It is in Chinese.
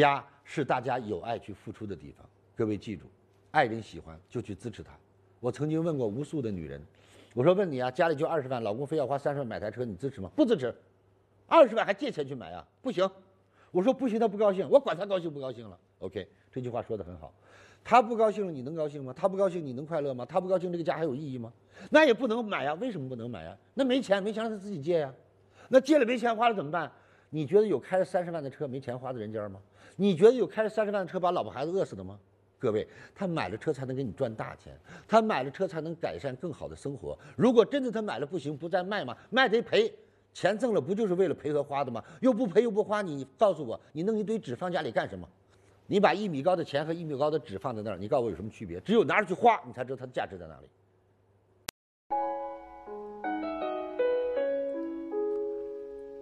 家是大家有爱去付出的地方。各位记住，爱人喜欢就去支持他。我曾经问过无数的女人，我说问你啊，家里就二十万，老公非要花三十万买台车，你支持吗？不支持。二十万还借钱去买啊？不行。我说不行，他不高兴，我管他高兴不高兴了。OK，这句话说的很好。他不高兴了，你能高兴吗？他不高兴，你能快乐吗？他不高兴，这个家还有意义吗？那也不能买呀。为什么不能买呀？那没钱，没钱让他自己借呀。那借了没钱花了怎么办？你觉得有开了三十万的车没钱花的人家吗？你觉得有开了三十万的车把老婆孩子饿死的吗？各位，他买了车才能给你赚大钱，他买了车才能改善更好的生活。如果真的他买了不行，不再卖吗？卖得赔。钱挣了不就是为了赔和花的吗？又不赔又不花，你告诉我，你弄一堆纸放家里干什么？你把一米高的钱和一米高的纸放在那儿，你告诉我有什么区别？只有拿出去花，你才知道它的价值在哪里。